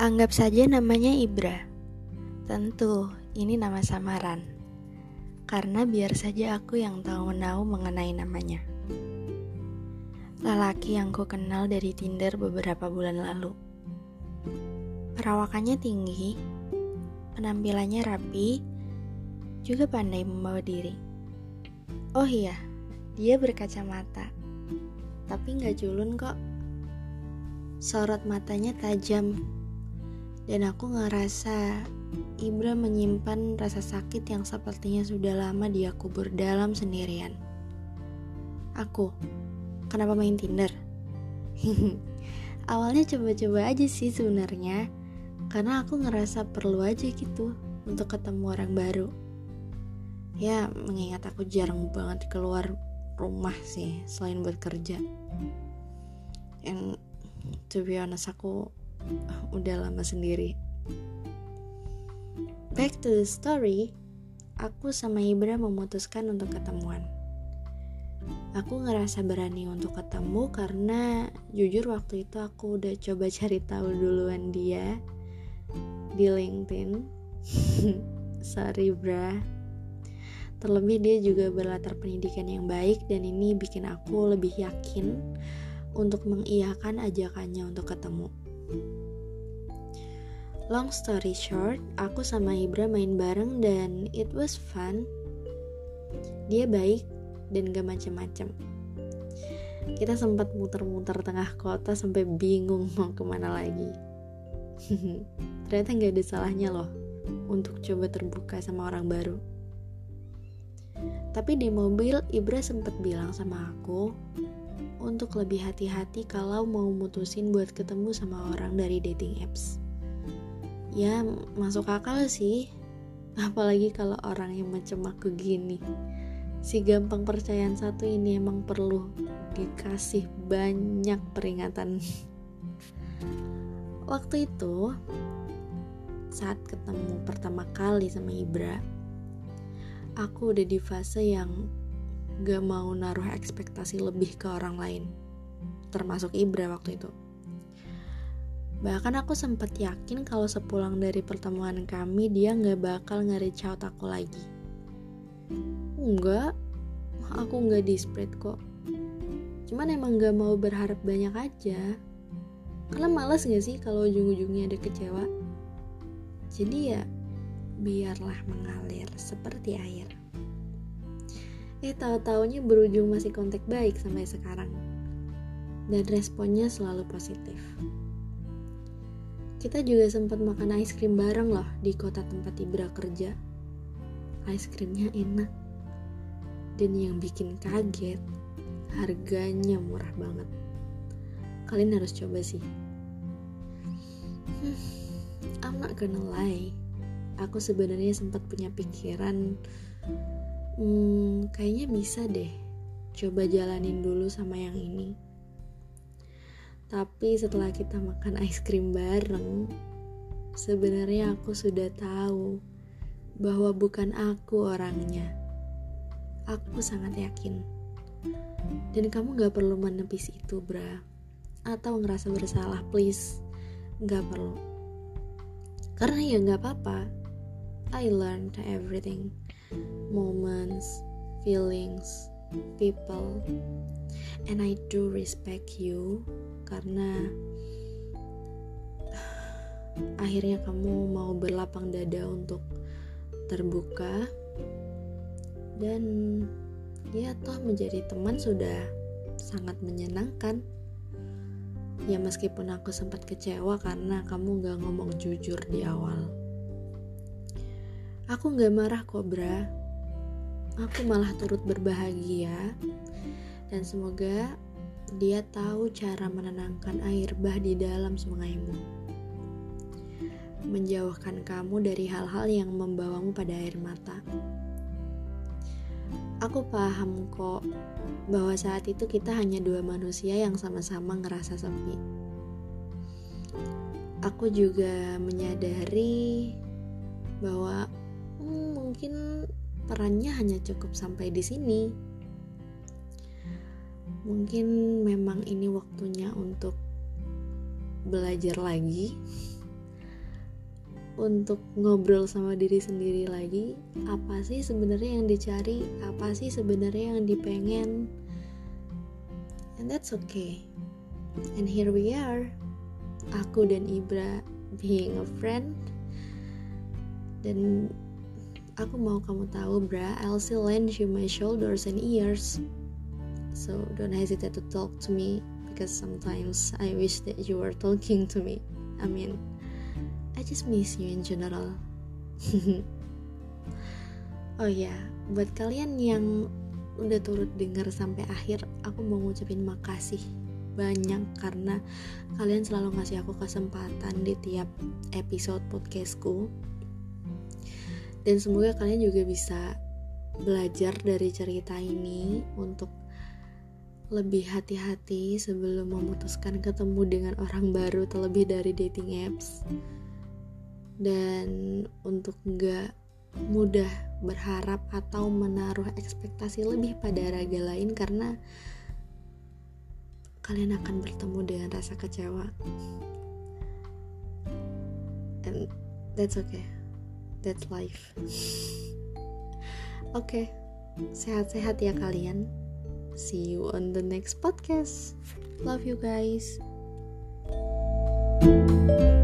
Anggap saja namanya Ibra. Tentu, ini nama samaran. Karena biar saja aku yang tahu menahu mengenai namanya. Lelaki yang ku kenal dari Tinder beberapa bulan lalu. Perawakannya tinggi, penampilannya rapi, juga pandai membawa diri. Oh iya, dia berkacamata, tapi nggak culun kok. Sorot matanya tajam dan aku ngerasa Ibra menyimpan rasa sakit yang sepertinya sudah lama dia kubur dalam sendirian. Aku, kenapa main Tinder? Awalnya coba-coba aja sih sebenarnya, karena aku ngerasa perlu aja gitu untuk ketemu orang baru. Ya, mengingat aku jarang banget keluar rumah sih selain buat kerja. And to be honest aku udah lama sendiri. Back to the story, aku sama Ibra memutuskan untuk ketemuan. Aku ngerasa berani untuk ketemu karena jujur waktu itu aku udah coba cari tahu duluan dia di LinkedIn. Sorry, Bra. Terlebih dia juga berlatar pendidikan yang baik dan ini bikin aku lebih yakin untuk mengiyakan ajakannya untuk ketemu. Long story short, aku sama Ibra main bareng dan it was fun. Dia baik dan gak macem-macem. Kita sempat muter-muter tengah kota sampai bingung mau ke mana lagi. Ternyata gak ada salahnya loh untuk coba terbuka sama orang baru. Tapi di mobil Ibra sempat bilang sama aku untuk lebih hati-hati kalau mau mutusin buat ketemu sama orang dari dating apps. Ya, masuk akal sih. Apalagi kalau orang yang macam aku gini. Si gampang percayaan satu ini emang perlu dikasih banyak peringatan. Waktu itu, saat ketemu pertama kali sama Ibra, aku udah di fase yang gak mau naruh ekspektasi lebih ke orang lain. Termasuk Ibra waktu itu. Bahkan aku sempat yakin kalau sepulang dari pertemuan kami dia gak bakal nge-reach aku lagi. Enggak. Aku nggak desperate kok. Cuman emang gak mau berharap banyak aja. Karena males gak sih kalau ujung-ujungnya ada kecewa? Jadi ya biarlah mengalir seperti air Eh tahu-taunya berujung masih kontak baik sampai sekarang. Dan responnya selalu positif. Kita juga sempat makan es krim bareng loh di kota tempat Ibra kerja. Es krimnya enak. Dan yang bikin kaget, harganya murah banget. Kalian harus coba sih. Hmm, I'm not gonna lie. Aku sebenarnya sempat punya pikiran hmm, kayaknya bisa deh. Coba jalanin dulu sama yang ini. Tapi setelah kita makan es krim bareng sebenarnya aku sudah tahu bahwa bukan aku orangnya. Aku sangat yakin. Dan kamu gak perlu menepis itu bra. Atau ngerasa bersalah please. Gak perlu. Karena ya gak apa-apa I learned everything. Moments, feelings, people, and I do respect you karena akhirnya kamu mau berlapang dada untuk terbuka. Dan ya toh menjadi teman sudah sangat menyenangkan. Ya meskipun aku sempat kecewa karena kamu gak ngomong jujur di awal Aku gak marah kok, Bra. Aku malah turut berbahagia. Dan semoga dia tahu cara menenangkan air bah di dalam sungaimu. Menjauhkan kamu dari hal-hal yang membawamu pada air mata. Aku paham kok bahwa saat itu kita hanya dua manusia yang sama-sama ngerasa sepi. Aku juga menyadari bahwa mungkin perannya hanya cukup sampai di sini. Mungkin memang ini waktunya untuk belajar lagi untuk ngobrol sama diri sendiri lagi. Apa sih sebenarnya yang dicari? Apa sih sebenarnya yang dipengen? And that's okay. And here we are. Aku dan Ibra being a friend. Dan aku mau kamu tahu bra I'll still lend you my shoulders and ears so don't hesitate to talk to me because sometimes I wish that you were talking to me I mean I just miss you in general. oh ya, buat kalian yang udah turut denger sampai akhir, aku mau ngucapin makasih banyak karena kalian selalu ngasih aku kesempatan di tiap episode podcastku. Dan semoga kalian juga bisa belajar dari cerita ini untuk lebih hati-hati sebelum memutuskan ketemu dengan orang baru terlebih dari dating apps. Dan untuk nggak mudah berharap atau menaruh ekspektasi lebih pada raga lain karena kalian akan bertemu dengan rasa kecewa. And that's okay that's life. Oke okay. sehat-sehat ya kalian. See you on the next podcast. Love you guys. thank you